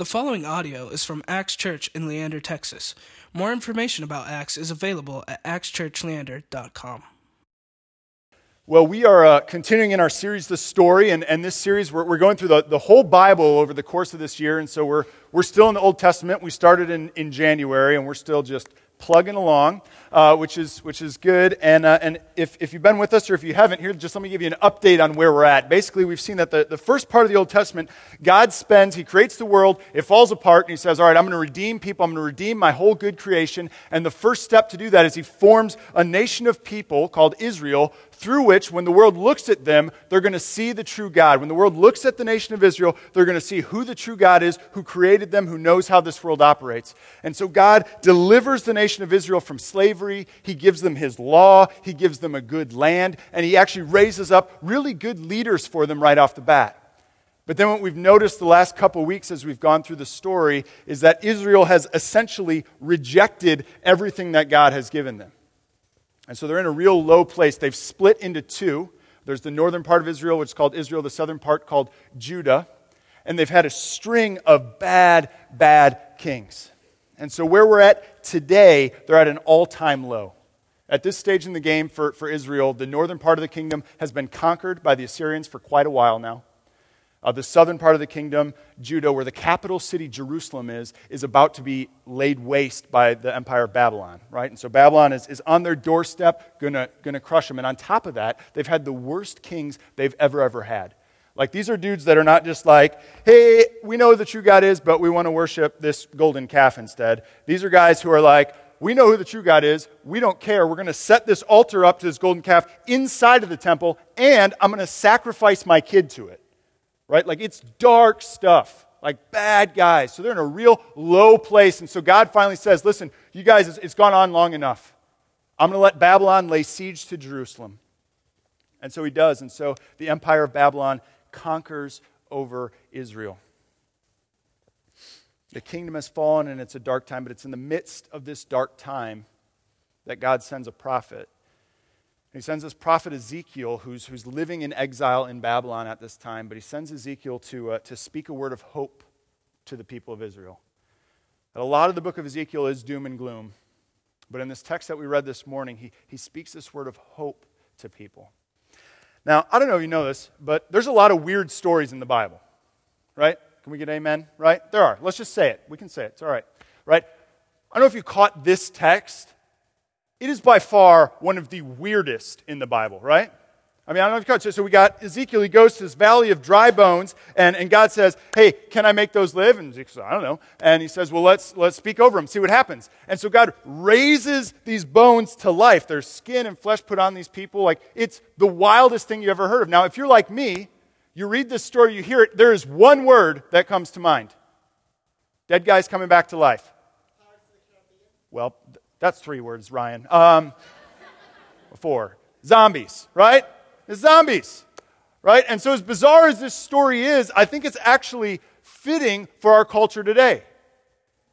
The following audio is from Axe Church in Leander, Texas. More information about Axe is available at axechurchleander.com. Well, we are uh, continuing in our series, The Story, and, and this series, we're, we're going through the, the whole Bible over the course of this year, and so we're, we're still in the Old Testament. We started in, in January, and we're still just plugging along, uh, which, is, which is good. And, uh, and if, if you've been with us or if you haven't, here, just let me give you an update on where we're at. Basically, we've seen that the, the first part of the Old Testament, God spends, He creates the world, it falls apart, and He says, All right, I'm going to redeem people, I'm going to redeem my whole good creation. And the first step to do that is He forms a nation of people called Israel through which, when the world looks at them, they're going to see the true God. When the world looks at the nation of Israel, they're going to see who the true God is, who created them, who knows how this world operates. And so God delivers the nation of Israel from slavery. He gives them His law, He gives them a good land, and He actually raises up really good leaders for them right off the bat. But then, what we've noticed the last couple weeks as we've gone through the story is that Israel has essentially rejected everything that God has given them. And so they're in a real low place. They've split into two. There's the northern part of Israel, which is called Israel, the southern part called Judah. And they've had a string of bad, bad kings. And so where we're at today, they're at an all time low. At this stage in the game for, for Israel, the northern part of the kingdom has been conquered by the Assyrians for quite a while now. Uh, the southern part of the kingdom, Judah, where the capital city Jerusalem is, is about to be laid waste by the empire of Babylon, right? And so Babylon is, is on their doorstep, gonna, gonna crush them. And on top of that, they've had the worst kings they've ever, ever had. Like, these are dudes that are not just like, hey, we know the true God is, but we want to worship this golden calf instead. These are guys who are like, we know who the true God is. We don't care. We're going to set this altar up to this golden calf inside of the temple, and I'm going to sacrifice my kid to it right? Like it's dark stuff, like bad guys. So they're in a real low place. And so God finally says, listen, you guys, it's gone on long enough. I'm going to let Babylon lay siege to Jerusalem. And so he does. And so the empire of Babylon conquers over Israel. The kingdom has fallen and it's a dark time, but it's in the midst of this dark time that God sends a prophet he sends this prophet Ezekiel, who's, who's living in exile in Babylon at this time, but he sends Ezekiel to, uh, to speak a word of hope to the people of Israel. And a lot of the book of Ezekiel is doom and gloom, but in this text that we read this morning, he, he speaks this word of hope to people. Now, I don't know if you know this, but there's a lot of weird stories in the Bible, right? Can we get amen? Right? There are. Let's just say it. We can say it. It's all right. Right? I don't know if you caught this text, it is by far one of the weirdest in the Bible, right? I mean, I don't know if you caught it. So we got Ezekiel, he goes to this valley of dry bones, and, and God says, Hey, can I make those live? And Ezekiel says, I don't know. And he says, Well, let's, let's speak over them, see what happens. And so God raises these bones to life. There's skin and flesh put on these people. Like, it's the wildest thing you ever heard of. Now, if you're like me, you read this story, you hear it, there is one word that comes to mind dead guys coming back to life. Well, that's three words, Ryan. Um, four. Zombies, right? Zombies, right? And so, as bizarre as this story is, I think it's actually fitting for our culture today.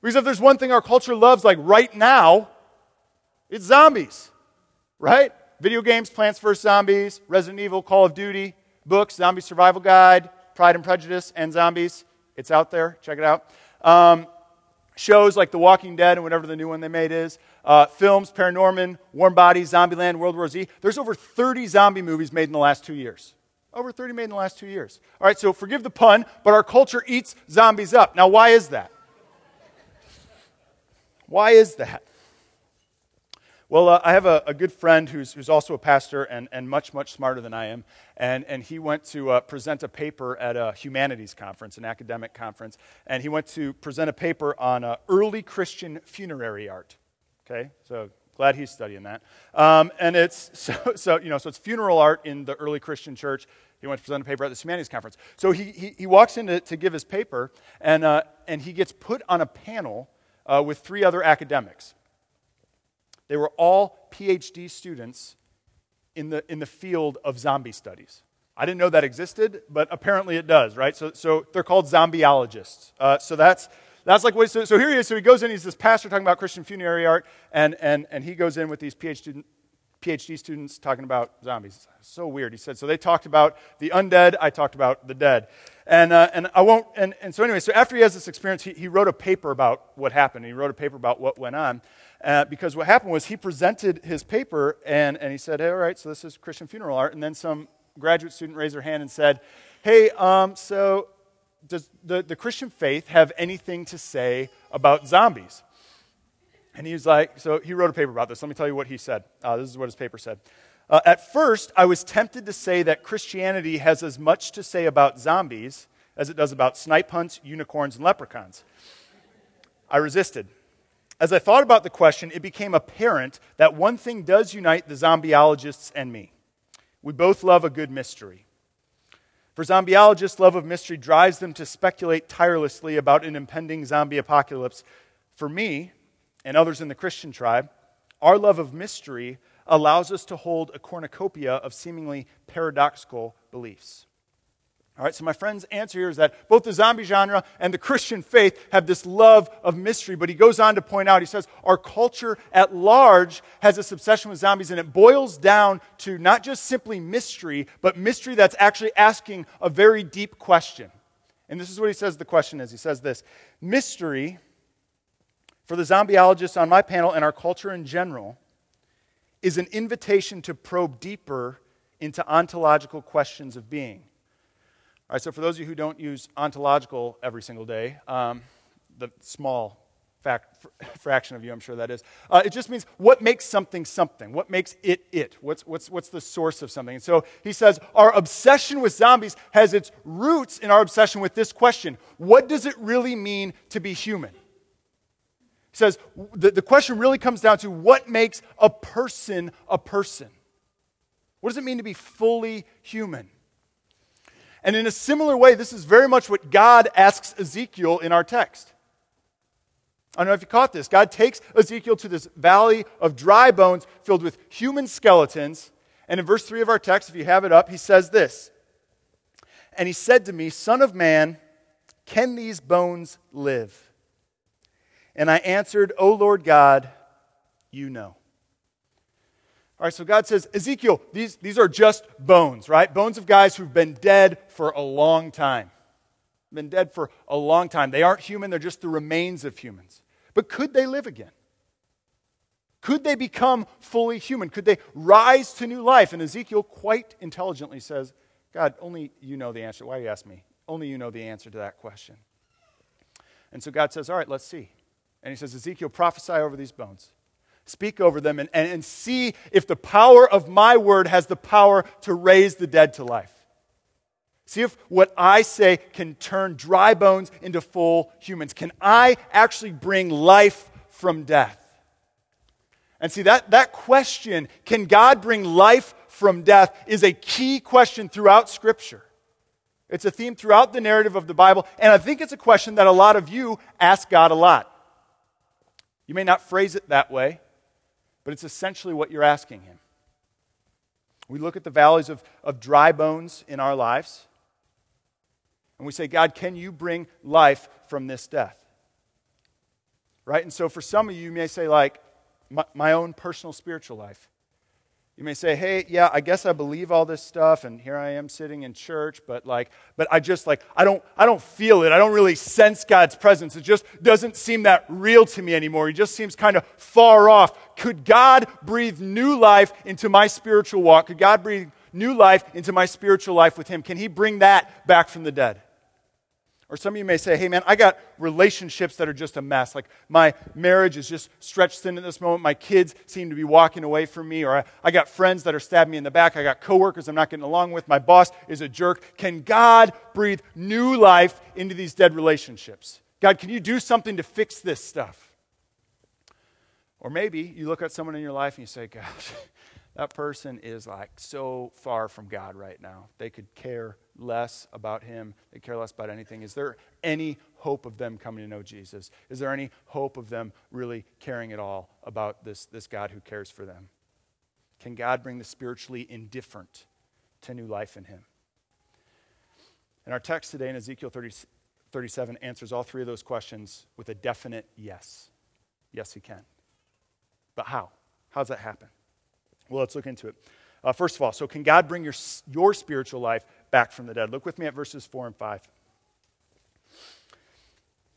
Because if there's one thing our culture loves, like right now, it's zombies, right? Video games, Plants vs. Zombies, Resident Evil, Call of Duty, books, Zombie Survival Guide, Pride and Prejudice, and Zombies. It's out there. Check it out. Um, shows like The Walking Dead and whatever the new one they made is, uh, films, Paranorman, Warm Bodies, Zombieland, World War Z. There's over 30 zombie movies made in the last two years. Over 30 made in the last two years. All right, so forgive the pun, but our culture eats zombies up. Now, why is that? Why is that? Well, uh, I have a, a, good friend who's, who's also a pastor and, and much, much smarter than I am. And, and he went to uh, present a paper at a humanities conference, an academic conference. And he went to present a paper on uh, early Christian funerary art. Okay, so glad he's studying that. Um, and it's, so, so, you know, so it's funeral art in the early Christian church. He went to present a paper at the humanities conference. So he, he, he walks in to, to, give his paper, and, uh, and he gets put on a panel uh, with three other academics. They were all PhD students in the, in the field of zombie studies. I didn't know that existed, but apparently it does, right? So, so they're called zombieologists. Uh, so that's, that's like what, so, so here he is. So he goes in, he's this pastor talking about Christian funerary art, and, and, and he goes in with these PhD, PhD students talking about zombies. So weird. He said, so they talked about the undead, I talked about the dead. And, uh, and I won't, and, and so anyway, so after he has this experience, he, he wrote a paper about what happened. He wrote a paper about what went on. Uh, because what happened was he presented his paper and, and he said, hey, all right, so this is Christian funeral art. And then some graduate student raised their hand and said, hey, um, so does the, the Christian faith have anything to say about zombies? And he was like, so he wrote a paper about this. Let me tell you what he said. Uh, this is what his paper said. Uh, at first, I was tempted to say that Christianity has as much to say about zombies as it does about snipe hunts, unicorns, and leprechauns. I resisted. As I thought about the question, it became apparent that one thing does unite the zombieologists and me. We both love a good mystery. For zombieologists, love of mystery drives them to speculate tirelessly about an impending zombie apocalypse. For me, and others in the Christian tribe, our love of mystery allows us to hold a cornucopia of seemingly paradoxical beliefs. All right, so my friend's answer here is that both the zombie genre and the Christian faith have this love of mystery. But he goes on to point out, he says, our culture at large has this obsession with zombies, and it boils down to not just simply mystery, but mystery that's actually asking a very deep question. And this is what he says the question is. He says this Mystery, for the zombieologists on my panel and our culture in general, is an invitation to probe deeper into ontological questions of being. All right, so for those of you who don't use ontological every single day, um, the small fact, fraction of you, I'm sure that is, uh, it just means what makes something something? What makes it it? What's, what's, what's the source of something? And so he says our obsession with zombies has its roots in our obsession with this question What does it really mean to be human? Says the, the question really comes down to what makes a person a person? What does it mean to be fully human? And in a similar way, this is very much what God asks Ezekiel in our text. I don't know if you caught this. God takes Ezekiel to this valley of dry bones filled with human skeletons. And in verse 3 of our text, if you have it up, he says this And he said to me, Son of man, can these bones live? And I answered, O Lord God, you know. All right, so God says, Ezekiel, these, these are just bones, right? Bones of guys who've been dead for a long time. Been dead for a long time. They aren't human, they're just the remains of humans. But could they live again? Could they become fully human? Could they rise to new life? And Ezekiel quite intelligently says, God, only you know the answer. Why do you ask me? Only you know the answer to that question. And so God says, All right, let's see. And he says, Ezekiel, prophesy over these bones speak over them, and, and, and see if the power of my word has the power to raise the dead to life. See if what I say can turn dry bones into full humans. Can I actually bring life from death? And see, that, that question, can God bring life from death, is a key question throughout Scripture. It's a theme throughout the narrative of the Bible, and I think it's a question that a lot of you ask God a lot. You may not phrase it that way, but it's essentially what you're asking Him. We look at the valleys of, of dry bones in our lives, and we say, God, can you bring life from this death? Right? And so for some of you, you may say, like, my, my own personal spiritual life. You may say, hey, yeah, I guess I believe all this stuff, and here I am sitting in church, but like, but I just like, I don't, I don't feel it. I don't really sense God's presence. It just doesn't seem that real to me anymore. He just seems kind of far off. Could God breathe new life into my spiritual walk? Could God breathe new life into my spiritual life with Him? Can He bring that back from the dead? Or some of you may say, hey man, I got relationships that are just a mess. Like my marriage is just stretched thin at this moment. My kids seem to be walking away from me. Or I, I got friends that are stabbing me in the back. I got coworkers I'm not getting along with. My boss is a jerk. Can God breathe new life into these dead relationships? God, can you do something to fix this stuff? Or maybe you look at someone in your life and you say, gosh, that person is like so far from God right now. They could care less about Him, they care less about anything. Is there any hope of them coming to know Jesus? Is there any hope of them really caring at all about this, this God who cares for them? Can God bring the spiritually indifferent to new life in Him? And our text today in Ezekiel 30, 37 answers all three of those questions with a definite yes. Yes, He can. But how? How does that happen? Well, let's look into it. Uh, first of all, so can God bring your, your spiritual life back from the dead? Look with me at verses 4 and 5.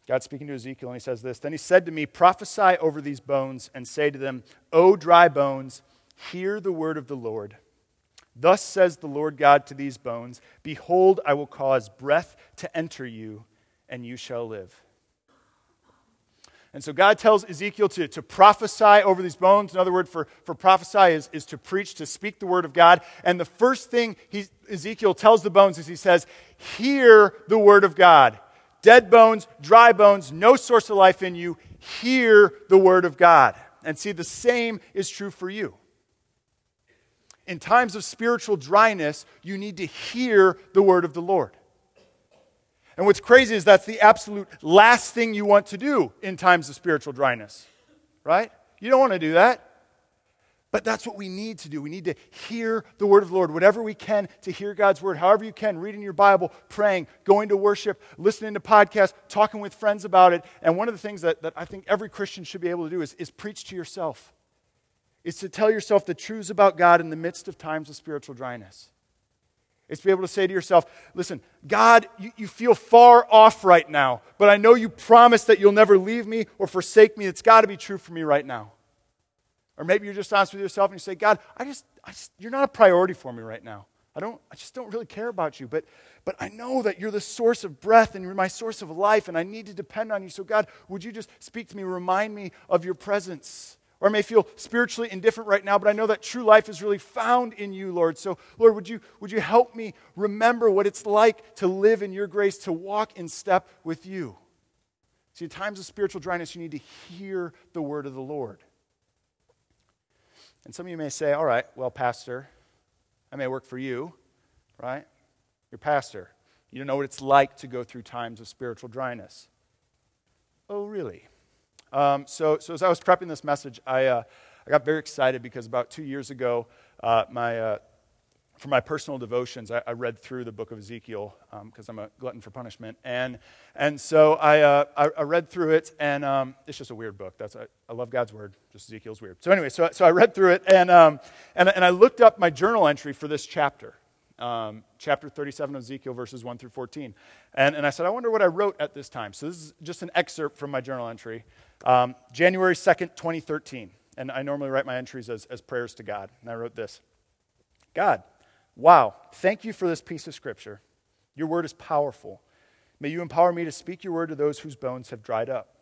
God speaking to Ezekiel, and he says this Then he said to me, Prophesy over these bones and say to them, O dry bones, hear the word of the Lord. Thus says the Lord God to these bones Behold, I will cause breath to enter you, and you shall live. And so God tells Ezekiel to, to prophesy over these bones. Another word for, for prophesy is, is to preach, to speak the word of God. And the first thing he, Ezekiel tells the bones is he says, Hear the word of God. Dead bones, dry bones, no source of life in you, hear the word of God. And see, the same is true for you. In times of spiritual dryness, you need to hear the word of the Lord. And what's crazy is that's the absolute last thing you want to do in times of spiritual dryness, right? You don't want to do that. But that's what we need to do. We need to hear the word of the Lord, whatever we can to hear God's word, however you can, reading your Bible, praying, going to worship, listening to podcasts, talking with friends about it. And one of the things that, that I think every Christian should be able to do is, is preach to yourself, is to tell yourself the truths about God in the midst of times of spiritual dryness. It's to be able to say to yourself, listen, God, you, you, feel far off right now, but I know you promised that you'll never leave me or forsake me. It's got to be true for me right now. Or maybe you're just honest with yourself and you say, God, I just, I just, you're not a priority for me right now. I don't, I just don't really care about you, but, but I know that you're the source of breath and you're my source of life, and I need to depend on you. So, God, would you just speak to me, remind me of your presence? Or I may feel spiritually indifferent right now, but I know that true life is really found in you, Lord. So, Lord, would you, would you help me remember what it's like to live in your grace, to walk in step with you? See, in times of spiritual dryness, you need to hear the word of the Lord. And some of you may say, all right, well, Pastor, I may work for you, right? You're pastor. You don't know what it's like to go through times of spiritual dryness. Oh, really? Um, so, so as I was prepping this message, I, uh, I got very excited because about two years ago, uh, my, uh, for my personal devotions, I, I, read through the book of Ezekiel because um, I'm a glutton for punishment. And, and so I, uh, I, I, read through it, and um, it's just a weird book. That's, I, I, love God's word, just Ezekiel's weird. So, anyway, so, so I read through it, and, um, and, and I looked up my journal entry for this chapter um, chapter 37 of Ezekiel, verses 1 through 14. And, and I said, I wonder what I wrote at this time. So this is just an excerpt from my journal entry. Um, January 2nd, 2013. And I normally write my entries as, as prayers to God. And I wrote this God, wow, thank you for this piece of scripture. Your word is powerful. May you empower me to speak your word to those whose bones have dried up.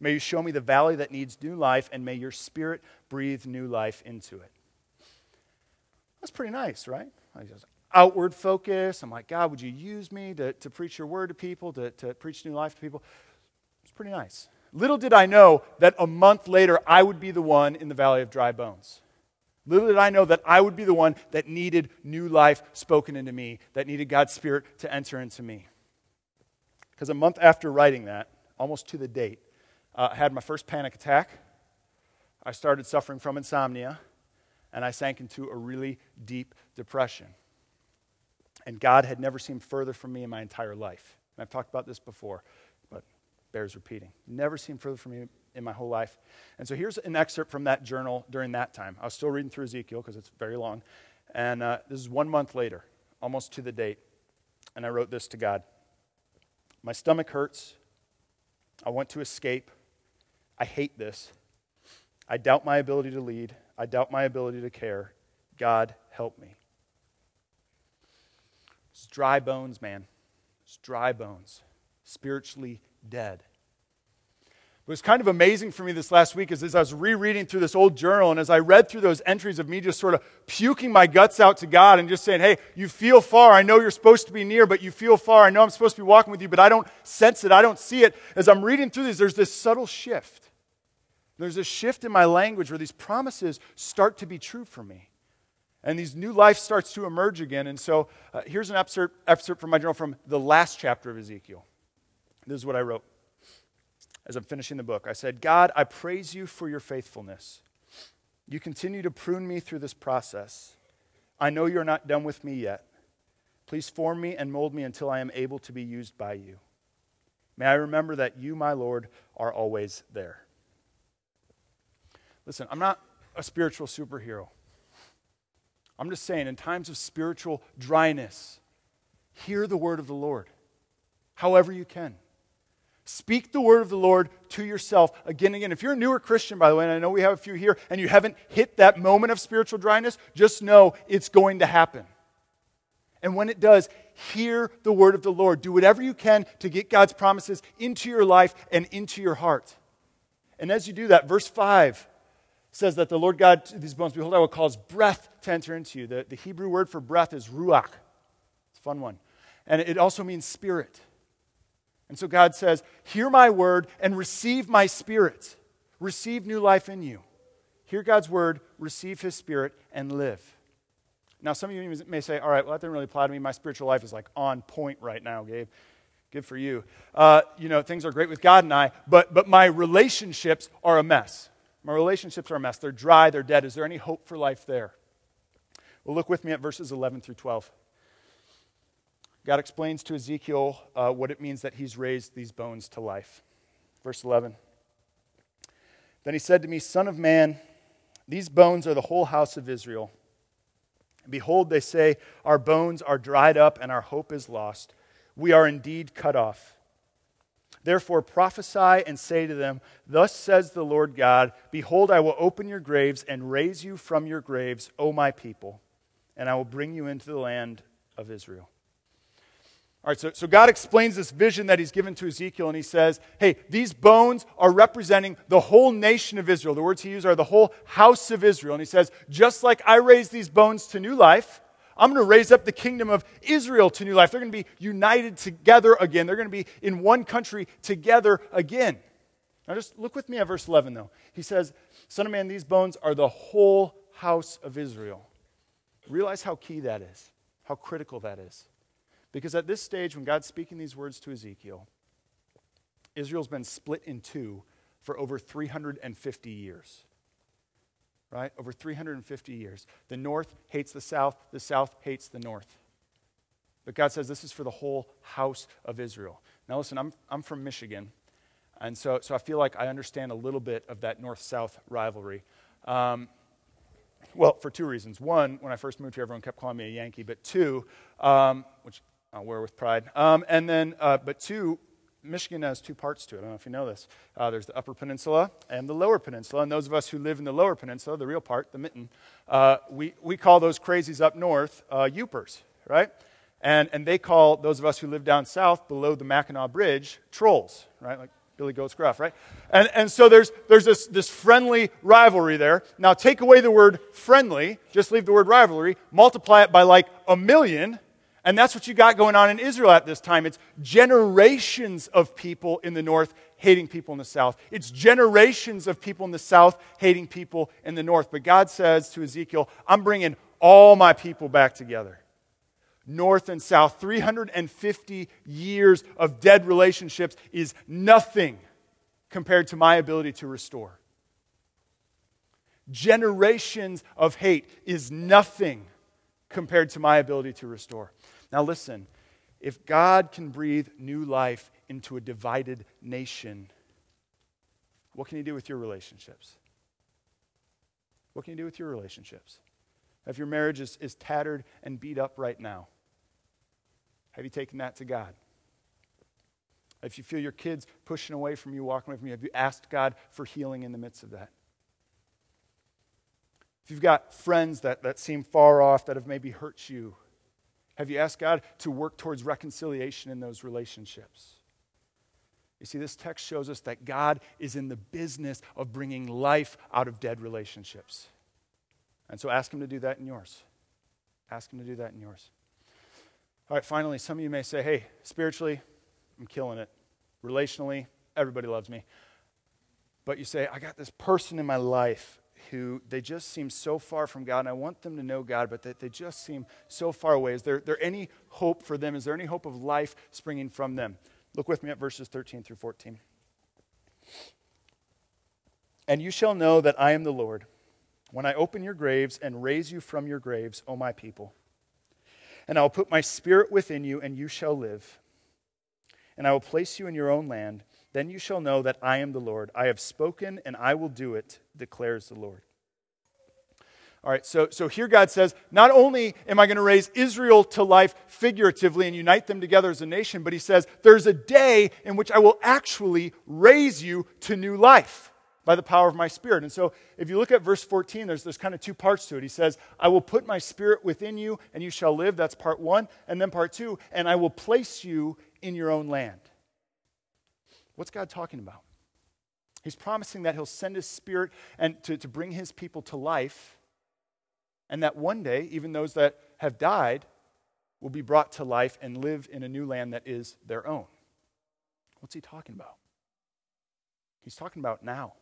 May you show me the valley that needs new life, and may your spirit breathe new life into it. That's pretty nice, right? outward focus. I'm like, God, would you use me to, to preach your word to people, to, to preach new life to people? It's pretty nice. Little did I know that a month later I would be the one in the valley of dry bones. Little did I know that I would be the one that needed new life spoken into me, that needed God's Spirit to enter into me. Because a month after writing that, almost to the date, uh, I had my first panic attack. I started suffering from insomnia, and I sank into a really deep depression. And God had never seemed further from me in my entire life. And I've talked about this before, bears repeating. Never seen further from me in my whole life. And so here's an excerpt from that journal during that time. I was still reading through Ezekiel because it's very long. And uh, this is one month later, almost to the date. And I wrote this to God My stomach hurts. I want to escape. I hate this. I doubt my ability to lead. I doubt my ability to care. God, help me. It's dry bones, man. It's dry bones, spiritually dead. It was kind of amazing for me this last week as, as I was rereading through this old journal and as I read through those entries of me just sort of puking my guts out to God and just saying, hey, you feel far. I know you're supposed to be near, but you feel far. I know I'm supposed to be walking with you, but I don't sense it. I don't see it. As I'm reading through these, there's this subtle shift. There's a shift in my language where these promises start to be true for me and these new life starts to emerge again. And so uh, here's an excerpt, excerpt from my journal from the last chapter of Ezekiel. This is what I wrote as I'm finishing the book. I said, God, I praise you for your faithfulness. You continue to prune me through this process. I know you're not done with me yet. Please form me and mold me until I am able to be used by you. May I remember that you, my Lord, are always there. Listen, I'm not a spiritual superhero. I'm just saying, in times of spiritual dryness, hear the word of the Lord however you can. Speak the word of the Lord to yourself again and again. If you're a newer Christian, by the way, and I know we have a few here, and you haven't hit that moment of spiritual dryness, just know it's going to happen. And when it does, hear the word of the Lord. Do whatever you can to get God's promises into your life and into your heart. And as you do that, verse 5 says that the Lord God, these bones, behold, I will cause breath to enter into you. The, the Hebrew word for breath is ruach. It's a fun one. And it also means spirit. And so God says, Hear my word and receive my spirit. Receive new life in you. Hear God's word, receive his spirit, and live. Now, some of you may say, All right, well, that didn't really apply to me. My spiritual life is like on point right now, Gabe. Good for you. Uh, you know, things are great with God and I, but, but my relationships are a mess. My relationships are a mess. They're dry, they're dead. Is there any hope for life there? Well, look with me at verses 11 through 12. God explains to Ezekiel uh, what it means that he's raised these bones to life. Verse 11. Then he said to me, Son of man, these bones are the whole house of Israel. Behold, they say, Our bones are dried up and our hope is lost. We are indeed cut off. Therefore prophesy and say to them, Thus says the Lord God, Behold, I will open your graves and raise you from your graves, O my people, and I will bring you into the land of Israel. All right, so, so God explains this vision that he's given to Ezekiel, and he says, Hey, these bones are representing the whole nation of Israel. The words he uses are the whole house of Israel. And he says, Just like I raised these bones to new life, I'm going to raise up the kingdom of Israel to new life. They're going to be united together again. They're going to be in one country together again. Now, just look with me at verse 11, though. He says, Son of man, these bones are the whole house of Israel. Realize how key that is, how critical that is. Because at this stage, when God's speaking these words to Ezekiel, Israel's been split in two for over 350 years. Right? Over 350 years. The north hates the south, the south hates the north. But God says this is for the whole house of Israel. Now, listen, I'm, I'm from Michigan, and so, so I feel like I understand a little bit of that north south rivalry. Um, well, for two reasons. One, when I first moved here, everyone kept calling me a Yankee. But two, um, which I'll wear with pride. Um, and then, uh, but two, Michigan has two parts to it. I don't know if you know this. Uh, there's the Upper Peninsula and the Lower Peninsula. And those of us who live in the Lower Peninsula, the real part, the mitten, uh, we, we call those crazies up north uh, right? And, and they call those of us who live down south below the Mackinac Bridge trolls, right? Like Billy Goat's Gruff, right? And, and so there's, there's this, this friendly rivalry there. Now take away the word friendly, just leave the word rivalry, multiply it by like a million, and that's what you got going on in Israel at this time. It's generations of people in the north hating people in the south. It's generations of people in the south hating people in the north. But God says to Ezekiel, I'm bringing all my people back together. North and south, 350 years of dead relationships is nothing compared to my ability to restore. Generations of hate is nothing compared to my ability to restore. Now, listen, if God can breathe new life into a divided nation, what can He do with your relationships? What can you do with your relationships? If your marriage is, is tattered and beat up right now, have you taken that to God? If you feel your kids pushing away from you, walking away from you, have you asked God for healing in the midst of that? If you've got friends that, that seem far off that have maybe hurt you, have you asked God to work towards reconciliation in those relationships? You see, this text shows us that God is in the business of bringing life out of dead relationships. And so ask Him to do that in yours. Ask Him to do that in yours. All right, finally, some of you may say, hey, spiritually, I'm killing it. Relationally, everybody loves me. But you say, I got this person in my life who they just seem so far from God, and I want them to know God, but that they just seem so far away. Is there, there any hope for them? Is there any hope of life springing from them? Look with me at verses 13 through 14. And you shall know that I am the Lord when I open your graves and raise you from your graves, O my people. And I will put my spirit within you, and you shall live. And I will place you in your own land then you shall know that I am the Lord. I have spoken, and I will do it, declares the Lord. All right, so, so here God says, not only am I going to raise Israel to life figuratively and unite them together as a nation, but he says, there's a day in which I will actually raise you to new life by the power of my spirit. And so if you look at verse 14, there's, there's kind of two parts to it. He says, I will put my spirit within you and you shall live. That's part one. And then part two, and I will place you in your own land. What's God talking about? He's promising that he'll send his spirit and to, to bring his people to life and that one day, even those that have died will be brought to life and live in a new land that is their own. What's he talking about? He's talking about now.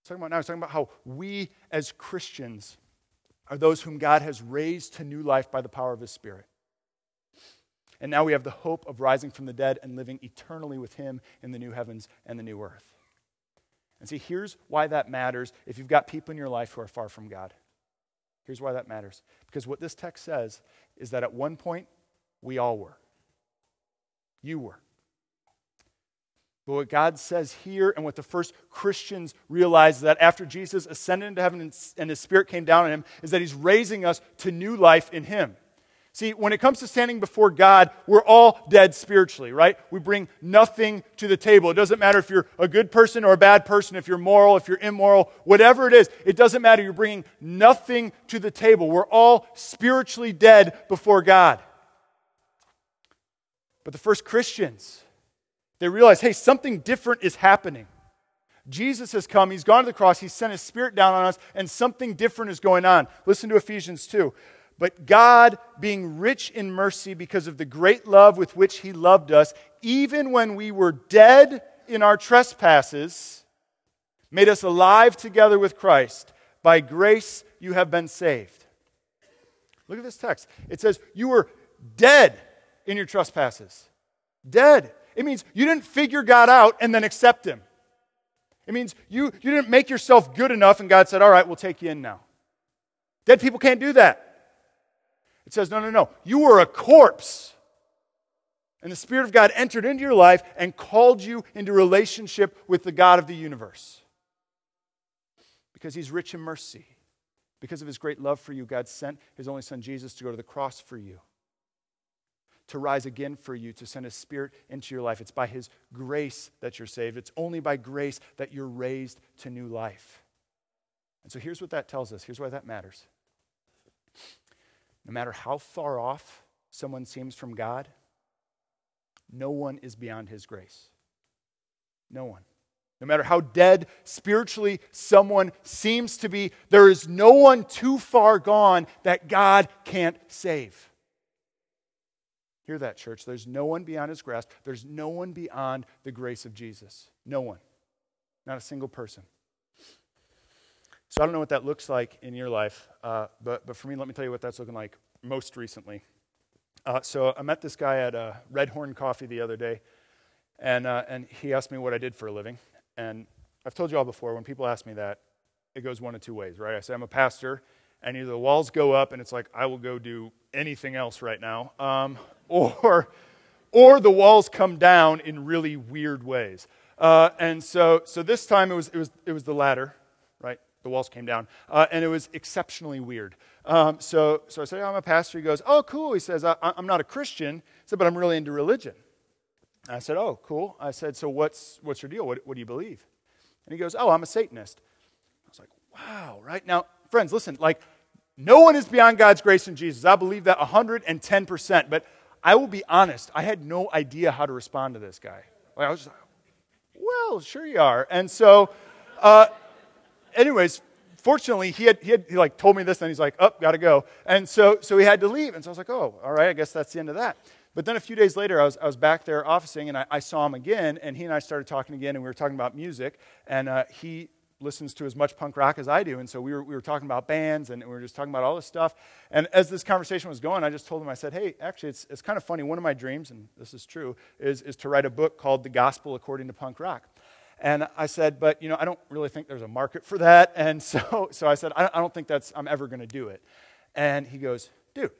He's talking about now. He's talking about how we as Christians are those whom God has raised to new life by the power of his Spirit. And now we have the hope of rising from the dead and living eternally with him in the new heavens and the new earth. And see, here's why that matters if you've got people in your life who are far from God. Here's why that matters. Because what this text says is that at one point, we all were. You were. But what God says here, and what the first Christians realized that after Jesus ascended into heaven and his spirit came down on him, is that he's raising us to new life in him. See, when it comes to standing before God, we're all dead spiritually, right? We bring nothing to the table. It doesn't matter if you're a good person or a bad person, if you're moral, if you're immoral, whatever it is, it doesn't matter. You're bringing nothing to the table. We're all spiritually dead before God. But the first Christians, they realize, hey, something different is happening. Jesus has come, he's gone to the cross, he's sent his spirit down on us, and something different is going on. Listen to Ephesians 2. But God, being rich in mercy because of the great love with which He loved us, even when we were dead in our trespasses, made us alive together with Christ. By grace you have been saved. Look at this text. It says, You were dead in your trespasses. Dead. It means you didn't figure God out and then accept Him. It means you, you didn't make yourself good enough and God said, All right, we'll take you in now. Dead people can't do that. It says, no, no, no. You were a corpse. And the Spirit of God entered into your life and called you into relationship with the God of the universe. Because He's rich in mercy. Because of His great love for you, God sent His only Son Jesus to go to the cross for you, to rise again for you, to send His Spirit into your life. It's by His grace that you're saved. It's only by grace that you're raised to new life. And so here's what that tells us. Here's why that matters. No matter how far off someone seems from God, no one is beyond his grace. No one. No matter how dead spiritually someone seems to be, there is no one too far gone that God can't save. Hear that, church. There's no one beyond his grasp. There's no one beyond the grace of Jesus. No one. Not a single person. So I don't know what that looks like in your life, uh, but, but for me, let me tell you what that's looking like most recently. Uh, so I met this guy at uh, Red Horn Coffee the other day, and, uh, and he asked me what I did for a living. And I've told you all before, when people ask me that, it goes one of two ways, right? I say I'm a pastor, and either the walls go up, and it's like I will go do anything else right now, um, or, or the walls come down in really weird ways. Uh, and so, so this time it was, it, was, it was the latter the walls came down, uh, and it was exceptionally weird. Um, so, so I said, oh, I'm a pastor. He goes, Oh, cool. He says, I, am not a Christian. He said, But I'm really into religion. I said, Oh, cool. I said, So what's, what's your deal? What, what do you believe? And he goes, Oh, I'm a Satanist. I was like, Wow, right? Now, friends, listen, like, no one is beyond God's grace in Jesus. I believe that 110%. But I will be honest, I had no idea how to respond to this guy. Like, I was just like, Well, sure you are. And so, uh, anyways, fortunately, he had, he had he like told me this, and he's like, "Up, oh, gotta go." And so, so he had to leave. And so I was like, "Oh, all right, I guess that's the end of that." But then a few days later, I was, I was back there officing, and I, I saw him again, and he and I started talking again, and we were talking about music, and uh, he listens to as much punk rock as I do, and so we were, we were talking about bands, and we were just talking about all this stuff. And as this conversation was going, I just told him, I said, "Hey, actually, it's, it's kind of funny. One of my dreams, and this is true, is, is to write a book called The Gospel According to Punk Rock." And I said, but you know, I don't really think there's a market for that. And so, so I said, I don't think that's, I'm ever going to do it. And he goes, dude,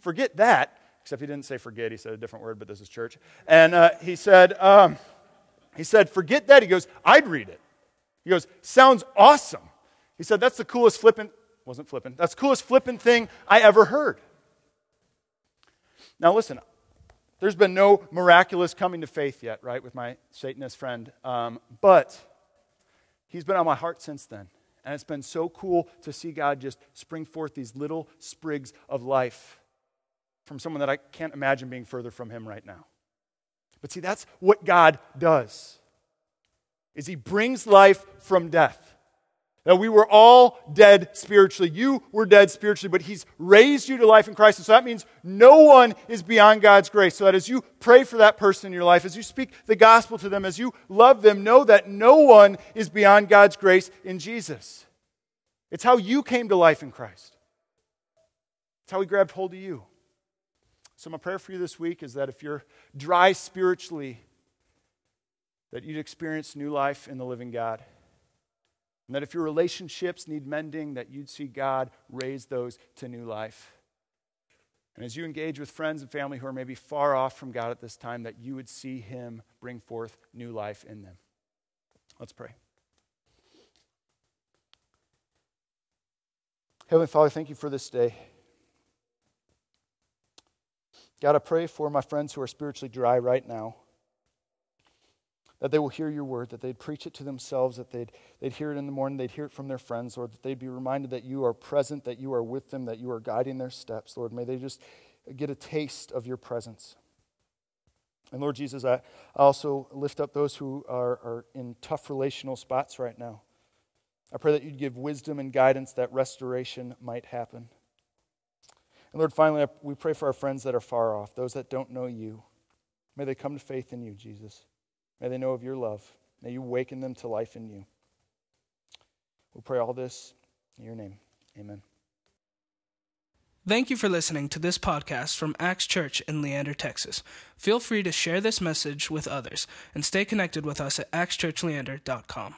forget that. Except he didn't say forget, he said a different word, but this is church. And uh, he said, um, he said, forget that. He goes, I'd read it. He goes, sounds awesome. He said, That's the coolest flippant, wasn't flippant, that's the coolest flippant thing I ever heard. Now, listen, there's been no miraculous coming to faith yet, right, with my Satanist friend. Um, but he's been on my heart since then. And it's been so cool to see God just spring forth these little sprigs of life from someone that I can't imagine being further from him right now. But see, that's what God does. Is he brings life from death. That we were all dead spiritually. You were dead spiritually, but He's raised you to life in Christ. And so that means no one is beyond God's grace. So that as you pray for that person in your life, as you speak the gospel to them, as you love them, know that no one is beyond God's grace in Jesus. It's how you came to life in Christ, it's how He grabbed hold of you. So, my prayer for you this week is that if you're dry spiritually, that you'd experience new life in the living God. And that if your relationships need mending, that you'd see God raise those to new life. And as you engage with friends and family who are maybe far off from God at this time, that you would see Him bring forth new life in them. Let's pray. Heavenly Father, thank you for this day. God, I pray for my friends who are spiritually dry right now that they will hear your word, that they'd preach it to themselves, that they'd, they'd hear it in the morning, they'd hear it from their friends, Lord, that they'd be reminded that you are present, that you are with them, that you are guiding their steps, Lord. May they just get a taste of your presence. And Lord Jesus, I also lift up those who are, are in tough relational spots right now. I pray that you'd give wisdom and guidance that restoration might happen. And Lord, finally, we pray for our friends that are far off, those that don't know you. May they come to faith in you, Jesus. May they know of your love. May you waken them to life in you. We pray all this in your name. Amen. Thank you for listening to this podcast from Axe Church in Leander, Texas. Feel free to share this message with others and stay connected with us at axchurchleander.com.